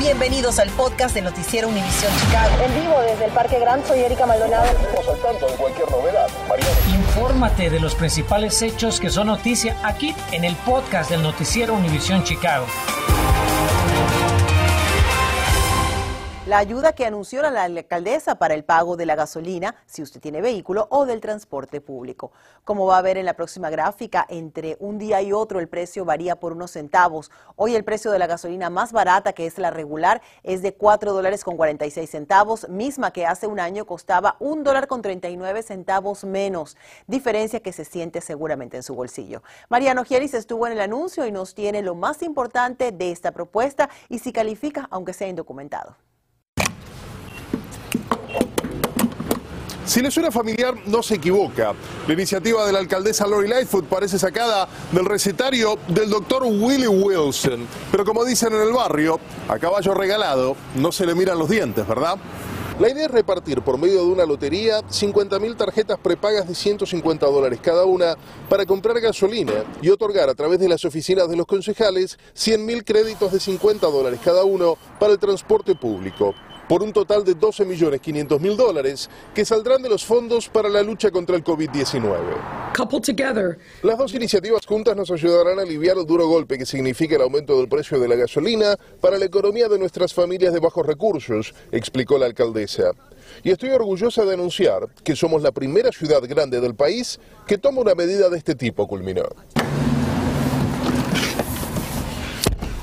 Bienvenidos al podcast de Noticiero Univisión Chicago. En vivo desde el Parque Gran, soy Erika Maldonado. Estamos al tanto de cualquier novedad. Mariano. Infórmate de los principales hechos que son noticia aquí en el podcast del Noticiero Univisión Chicago. La ayuda que anunció la alcaldesa para el pago de la gasolina, si usted tiene vehículo, o del transporte público. Como va a ver en la próxima gráfica, entre un día y otro el precio varía por unos centavos. Hoy el precio de la gasolina más barata, que es la regular, es de 4 dólares con 46 centavos, misma que hace un año costaba un dólar con 39 centavos menos, diferencia que se siente seguramente en su bolsillo. Mariano Gielis estuvo en el anuncio y nos tiene lo más importante de esta propuesta y si califica, aunque sea indocumentado. Si le suena familiar, no se equivoca. La iniciativa de la alcaldesa Lori Lightfoot parece sacada del recetario del doctor Willie Wilson. Pero como dicen en el barrio, a caballo regalado no se le miran los dientes, ¿verdad? La idea es repartir por medio de una lotería 50.000 tarjetas prepagas de 150 dólares cada una para comprar gasolina y otorgar a través de las oficinas de los concejales 100.000 créditos de 50 dólares cada uno para el transporte público por un total de 12 millones 500 mil dólares que saldrán de los fondos para la lucha contra el COVID-19. Las dos iniciativas juntas nos ayudarán a aliviar el duro golpe que significa el aumento del precio de la gasolina para la economía de nuestras familias de bajos recursos, explicó la alcaldesa. Y estoy orgullosa de anunciar que somos la primera ciudad grande del país que toma una medida de este tipo, culminó.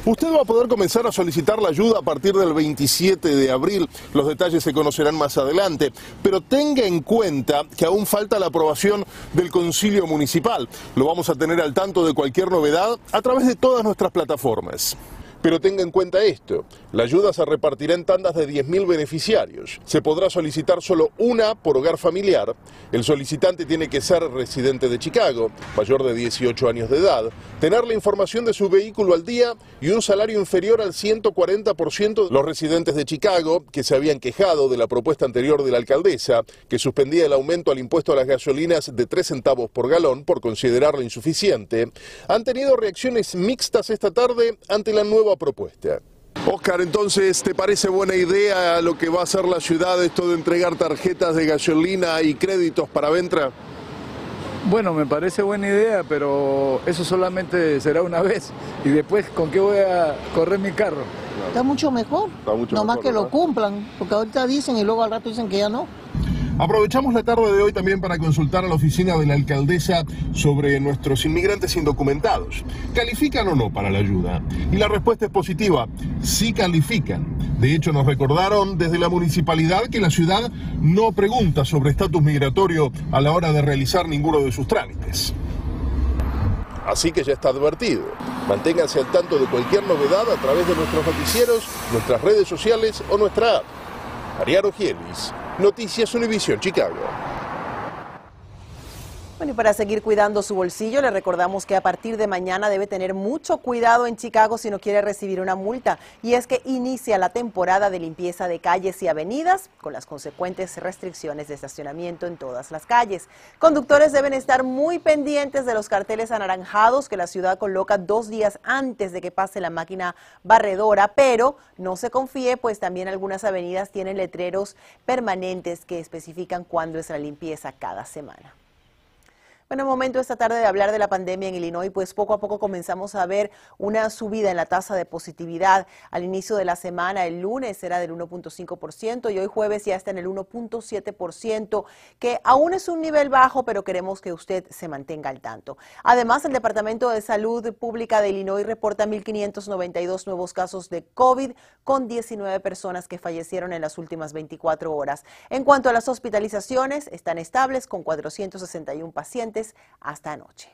Usted va a poder comenzar a solicitar la ayuda a partir del 27 de abril. Los detalles se conocerán más adelante. Pero tenga en cuenta que aún falta la aprobación del concilio municipal. Lo vamos a tener al tanto de cualquier novedad a través de todas nuestras plataformas. Pero tenga en cuenta esto, la ayuda se repartirá en tandas de 10.000 beneficiarios. Se podrá solicitar solo una por hogar familiar. El solicitante tiene que ser residente de Chicago, mayor de 18 años de edad, tener la información de su vehículo al día y un salario inferior al 140% de los residentes de Chicago que se habían quejado de la propuesta anterior de la alcaldesa, que suspendía el aumento al impuesto a las gasolinas de 3 centavos por galón por considerarla insuficiente, han tenido reacciones mixtas esta tarde ante la nueva propuesta. Oscar, entonces, ¿te parece buena idea lo que va a hacer la ciudad, esto de entregar tarjetas de gasolina y créditos para Ventra? Bueno, me parece buena idea, pero eso solamente será una vez. ¿Y después con qué voy a correr mi carro? Está mucho mejor. Está mucho Nomás que lo cumplan, porque ahorita dicen y luego al rato dicen que ya no. Aprovechamos la tarde de hoy también para consultar a la oficina de la alcaldesa sobre nuestros inmigrantes indocumentados. ¿Califican o no para la ayuda? Y la respuesta es positiva, sí califican. De hecho, nos recordaron desde la municipalidad que la ciudad no pregunta sobre estatus migratorio a la hora de realizar ninguno de sus trámites. Así que ya está advertido. Manténganse al tanto de cualquier novedad a través de nuestros noticieros, nuestras redes sociales o nuestra app. Ariano Gielis, Noticias Univision Chicago. Bueno, y para seguir cuidando su bolsillo, le recordamos que a partir de mañana debe tener mucho cuidado en Chicago si no quiere recibir una multa. Y es que inicia la temporada de limpieza de calles y avenidas con las consecuentes restricciones de estacionamiento en todas las calles. Conductores deben estar muy pendientes de los carteles anaranjados que la ciudad coloca dos días antes de que pase la máquina barredora, pero no se confíe, pues también algunas avenidas tienen letreros permanentes que especifican cuándo es la limpieza cada semana. Bueno, momento esta tarde de hablar de la pandemia en Illinois, pues poco a poco comenzamos a ver una subida en la tasa de positividad. Al inicio de la semana, el lunes era del 1.5% y hoy jueves ya está en el 1.7%, que aún es un nivel bajo, pero queremos que usted se mantenga al tanto. Además, el Departamento de Salud Pública de Illinois reporta 1.592 nuevos casos de COVID, con 19 personas que fallecieron en las últimas 24 horas. En cuanto a las hospitalizaciones, están estables con 461 pacientes hasta anoche.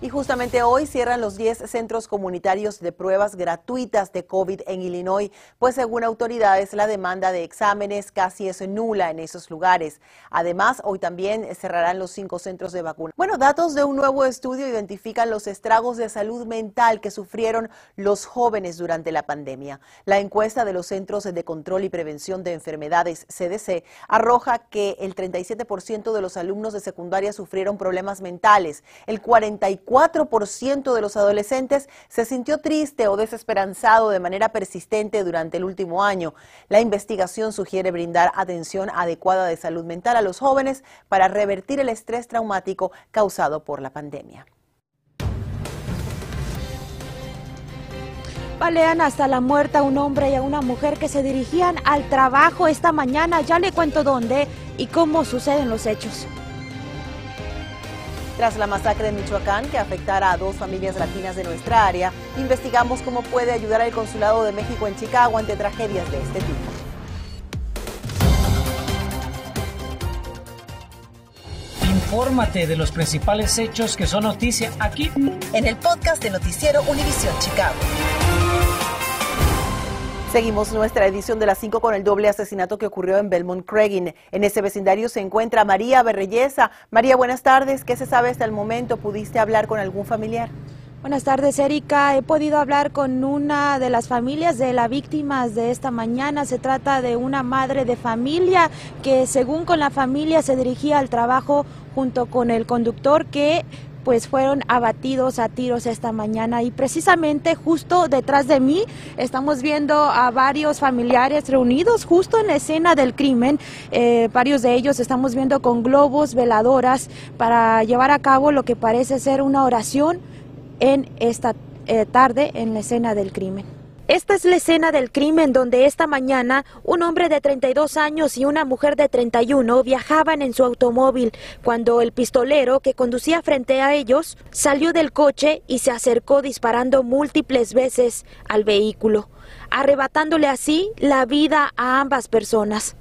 Y justamente hoy cierran los 10 centros comunitarios de pruebas gratuitas de COVID en Illinois, pues según autoridades la demanda de exámenes casi es nula en esos lugares. Además, hoy también cerrarán los cinco centros de vacunas. Bueno, datos de un nuevo estudio identifican los estragos de salud mental que sufrieron los jóvenes durante la pandemia. La encuesta de los Centros de Control y Prevención de Enfermedades, CDC, arroja que el 37% de los alumnos de secundaria sufrieron problemas mentales, el 44% 4% de los adolescentes se sintió triste o desesperanzado de manera persistente durante el último año. La investigación sugiere brindar atención adecuada de salud mental a los jóvenes para revertir el estrés traumático causado por la pandemia. Balean hasta la muerte a un hombre y a una mujer que se dirigían al trabajo esta mañana. Ya le cuento dónde y cómo suceden los hechos. Tras la masacre en Michoacán que afectara a dos familias latinas de nuestra área, investigamos cómo puede ayudar al Consulado de México en Chicago ante tragedias de este tipo. Infórmate de los principales hechos que son noticia aquí en el podcast de Noticiero Univisión Chicago. Seguimos nuestra edición de las 5 con el doble asesinato que ocurrió en Belmont Craigin. En ese vecindario se encuentra María Berreyesa. María, buenas tardes. ¿Qué se sabe hasta el momento? ¿Pudiste hablar con algún familiar? Buenas tardes, Erika. He podido hablar con una de las familias de las víctimas de esta mañana. Se trata de una madre de familia que, según con la familia, se dirigía al trabajo junto con el conductor que pues fueron abatidos a tiros esta mañana y precisamente justo detrás de mí estamos viendo a varios familiares reunidos justo en la escena del crimen. Eh, varios de ellos estamos viendo con globos, veladoras para llevar a cabo lo que parece ser una oración en esta eh, tarde en la escena del crimen. Esta es la escena del crimen donde esta mañana un hombre de 32 años y una mujer de 31 viajaban en su automóvil cuando el pistolero que conducía frente a ellos salió del coche y se acercó disparando múltiples veces al vehículo, arrebatándole así la vida a ambas personas.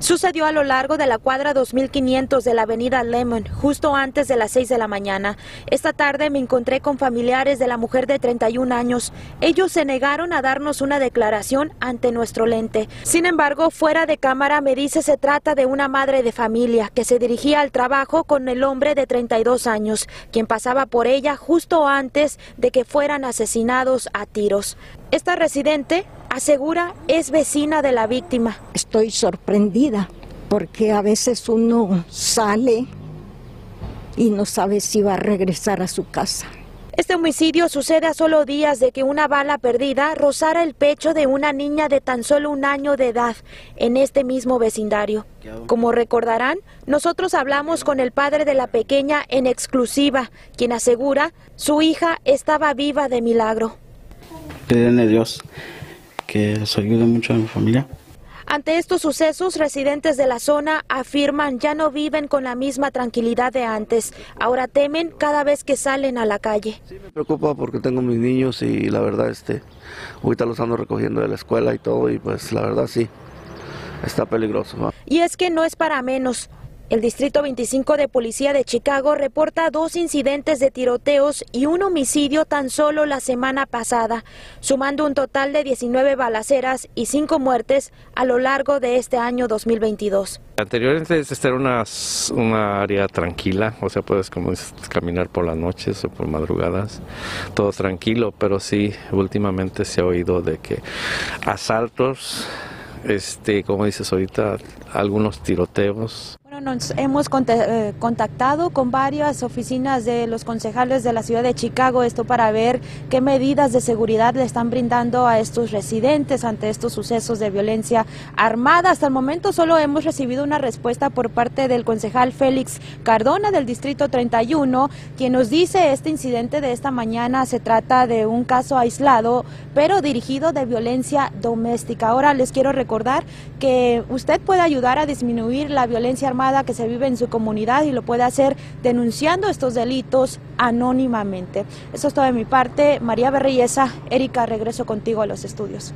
Sucedió a lo largo de la cuadra 2500 de la avenida Lemon, justo antes de las 6 de la mañana. Esta tarde me encontré con familiares de la mujer de 31 años. Ellos se negaron a darnos una declaración ante nuestro lente. Sin embargo, fuera de cámara me dice se trata de una madre de familia que se dirigía al trabajo con el hombre de 32 años, quien pasaba por ella justo antes de que fueran asesinados a tiros. Esta residente asegura es vecina de la víctima. Estoy sorprendida porque a veces uno sale y no sabe si va a regresar a su casa. Este homicidio sucede a solo días de que una bala perdida rozara el pecho de una niña de tan solo un año de edad en este mismo vecindario. Como recordarán, nosotros hablamos con el padre de la pequeña en exclusiva, quien asegura su hija estaba viva de milagro. Pídele Dios que eso ayude mucho a mi familia. Ante estos sucesos, residentes de la zona afirman ya no viven con la misma tranquilidad de antes. Ahora temen cada vez que salen a la calle. Sí, me preocupa porque tengo mis niños y la verdad, este, ahorita los ando recogiendo de la escuela y todo y pues la verdad sí, está peligroso. Y es que no es para menos. El Distrito 25 de Policía de Chicago reporta dos incidentes de tiroteos y un homicidio tan solo la semana pasada, sumando un total de 19 balaceras y 5 muertes a lo largo de este año 2022. Anteriormente esta era una, una área tranquila, o sea, puedes como caminar por las noches o por madrugadas, todo tranquilo, pero sí, últimamente se ha oído de que asaltos, este, como dices ahorita, algunos tiroteos nos hemos eh, contactado con varias oficinas de los concejales de la ciudad de Chicago, esto para ver qué medidas de seguridad le están brindando a estos residentes ante estos sucesos de violencia armada. Hasta el momento solo hemos recibido una respuesta por parte del concejal Félix Cardona del Distrito 31, quien nos dice este incidente de esta mañana se trata de un caso aislado, pero dirigido de violencia doméstica. Ahora les quiero recordar que usted puede ayudar a disminuir la violencia armada que se vive en su comunidad y lo puede hacer denunciando estos delitos anónimamente. Eso es todo de mi parte. María Berreyesa, Erika, regreso contigo a los estudios.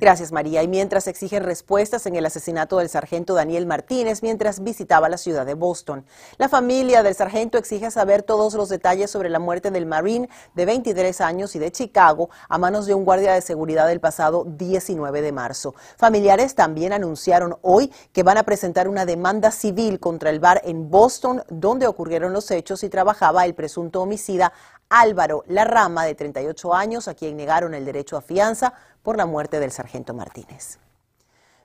Gracias, María. Y mientras exigen respuestas en el asesinato del sargento Daniel Martínez mientras visitaba la ciudad de Boston, la familia del sargento exige saber todos los detalles sobre la muerte del Marine de 23 años y de Chicago a manos de un guardia de seguridad del pasado 19 de marzo. Familiares también anunciaron hoy que van a presentar una demanda civil contra el bar en Boston donde ocurrieron los hechos y trabajaba el presunto homicida Álvaro La Rama, de 38 años, a quien negaron el derecho a fianza por la muerte del sargento Martínez.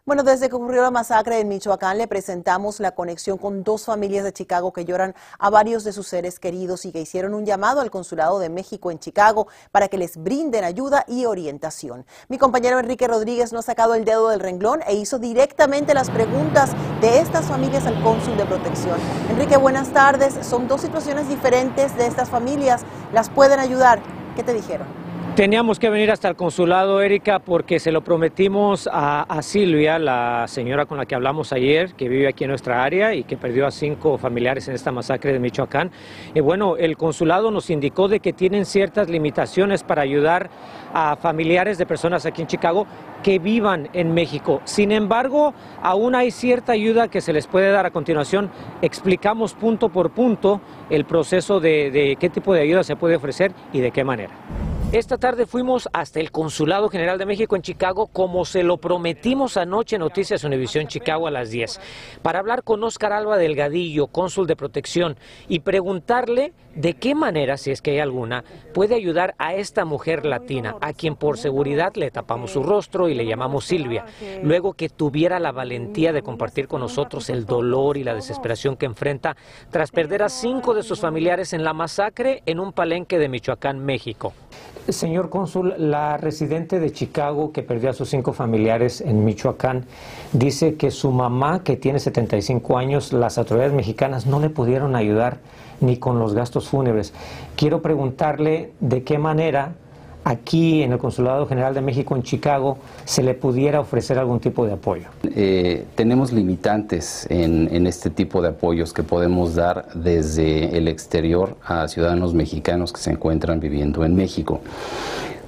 Bueno, desde que ocurrió la masacre en Michoacán, le presentamos la conexión con dos familias de Chicago que lloran a varios de sus seres queridos y que hicieron un llamado al Consulado de México en Chicago para que les brinden ayuda y orientación. Mi compañero Enrique Rodríguez no ha sacado el dedo del renglón e hizo directamente las preguntas de estas familias al cónsul de protección. Enrique, buenas tardes. Son dos situaciones diferentes de estas familias. ¿Las pueden ayudar? ¿Qué te dijeron? Teníamos que venir hasta el consulado, Erika, porque se lo prometimos a, Silvia, la señora con la que hablamos ayer, que vive aquí en nuestra área y que perdió a cinco familiares en esta masacre de Michoacán. Y bueno, el consulado nos indicó de que tienen ciertas limitaciones para ayudar a familiares de personas aquí en Chicago que vivan en México. Sin embargo, aún hay cierta ayuda que se les puede dar a continuación. Explicamos punto por punto el proceso de, de qué tipo de ayuda se puede ofrecer y de qué manera. Esta tarde fuimos hasta el Consulado General de México en Chicago, como se lo prometimos anoche en Noticias Univisión Chicago a las 10, para hablar con Oscar Alba Delgadillo, cónsul de protección, y preguntarle de qué manera, si es que hay alguna, puede ayudar a esta mujer latina, a quien por seguridad le tapamos su rostro y le llamamos Silvia, luego que tuviera la valentía de compartir con nosotros el dolor y la desesperación que enfrenta tras perder a cinco de sus familiares en la masacre en un palenque de Michoacán, México. Señor cónsul, la residente de Chicago que perdió a sus cinco familiares en Michoacán dice que su mamá, que tiene 75 años, las autoridades mexicanas no le pudieron ayudar ni con los gastos fúnebres. Quiero preguntarle de qué manera aquí en el Consulado General de México en Chicago se le pudiera ofrecer algún tipo de apoyo? Eh, tenemos limitantes en, este tipo de apoyos que podemos dar desde el exterior a ciudadanos mexicanos que se encuentran viviendo en México.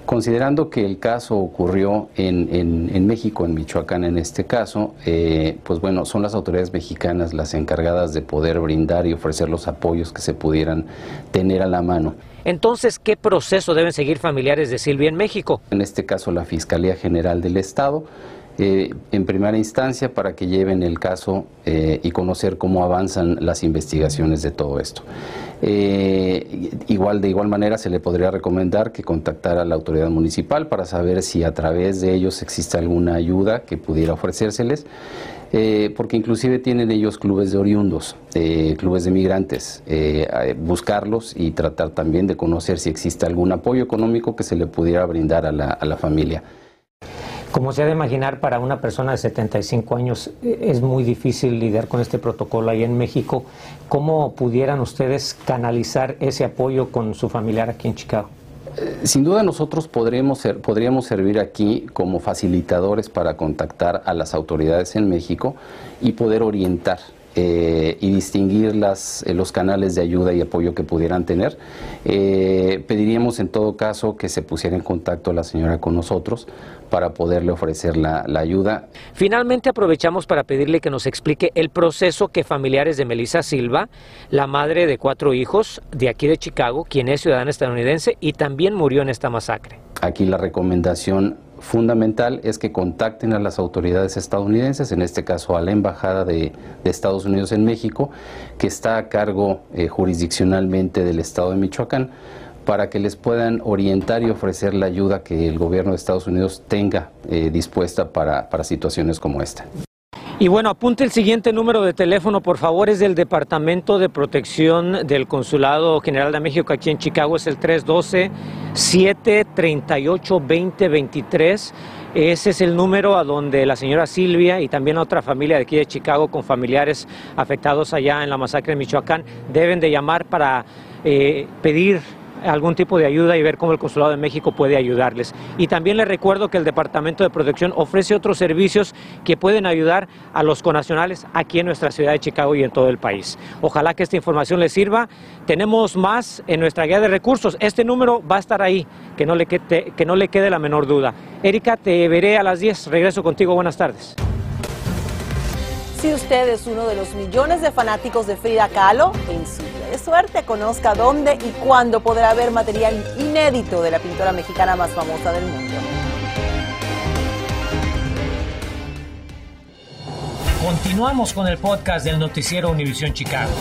Considerando que el caso ocurrió en, México, en Michoacán en este caso, eh, pues bueno, son las autoridades mexicanas las encargadas de poder brindar y ofrecer los apoyos que se pudieran tener a la mano. Entonces, ¿qué proceso deben seguir familiares de Silvia en México? En este caso, la Fiscalía General del Estado. Eh, en primera instancia para que lleven el caso eh, y conocer cómo avanzan las investigaciones de todo esto. Eh, igual de igual manera se le podría recomendar que contactara a la autoridad municipal para saber si a través de ellos existe alguna ayuda que pudiera ofrecérseles. Eh, porque inclusive tienen ellos clubes de oriundos, eh, clubes de migrantes, eh, buscarlos y tratar también de conocer si existe algún apoyo económico que se le pudiera brindar a la, a la familia. Como se ha de imaginar, para una persona de 75 años es muy difícil lidiar con este protocolo ahí en México. ¿Cómo pudieran ustedes canalizar ese apoyo con su familiar aquí en Chicago? Sin duda nosotros podríamos, ser, podríamos servir aquí como facilitadores para contactar a las autoridades en México y poder orientar eh, y distinguir las, eh, los canales de ayuda y apoyo que pudieran tener. pediríamos en todo caso que se pusiera en contacto la señora con nosotros para poderle ofrecer la, ayuda. Finalmente aprovechamos para pedirle que nos explique el proceso que familiares de Melissa Silva, la madre de cuatro hijos de aquí de Chicago, quien es ciudadana estadounidense y también murió en esta masacre. Aquí la recomendación fundamental es que contacten a las autoridades estadounidenses, en este caso a la Embajada de, Estados Unidos en México, que está a cargo eh, jurisdiccionalmente del Estado de Michoacán para que les puedan orientar y ofrecer la ayuda que el gobierno de Estados Unidos tenga eh, dispuesta para, para situaciones como esta. Y bueno, apunte el siguiente número de teléfono, por favor, es del Departamento de Protección del Consulado General de México aquí en Chicago, es el 312-738-2023. Ese es el número a donde la señora Silvia y también otra familia de aquí de Chicago con familiares afectados allá en la masacre de Michoacán deben de llamar para eh, pedir algún tipo de ayuda y ver cómo el Consulado de México puede ayudarles. Y también les recuerdo que el Departamento de Protección ofrece otros servicios que pueden ayudar a los conacionales aquí en nuestra ciudad de Chicago y en todo el país. Ojalá que esta información les sirva. Tenemos más en nuestra guía de recursos. Este número va a estar ahí, que no le quede, que no le quede la menor duda. Erika, te veré a las 10. Regreso contigo. Buenas tardes. Si usted es uno de los millones de fanáticos de Frida Kahlo, en su de suerte conozca dónde y cuándo podrá ver material inédito de la pintora mexicana más famosa del mundo. Continuamos con el podcast del noticiero Univisión Chicago.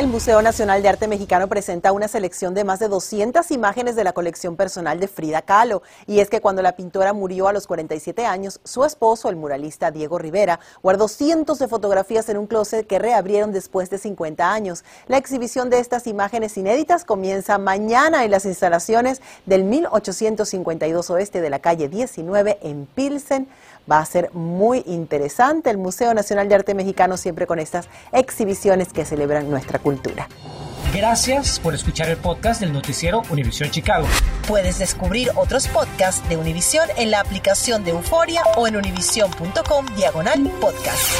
El Museo Nacional de Arte Mexicano presenta una selección de más de 200 imágenes de la colección personal de Frida Kahlo. Y es que cuando la pintora murió a los 47 años, su esposo, el muralista Diego Rivera, guardó cientos de fotografías en un closet que reabrieron después de 50 años. La exhibición de estas imágenes inéditas comienza mañana en las instalaciones del 1852 oeste de la calle 19 en Pilsen. Va a ser muy interesante el Museo Nacional de Arte Mexicano siempre con estas exhibiciones que celebran nuestra cultura. Gracias por escuchar el podcast del noticiero Univisión Chicago. Puedes descubrir otros podcasts de Univisión en la aplicación de Euforia o en univision.com diagonal podcast.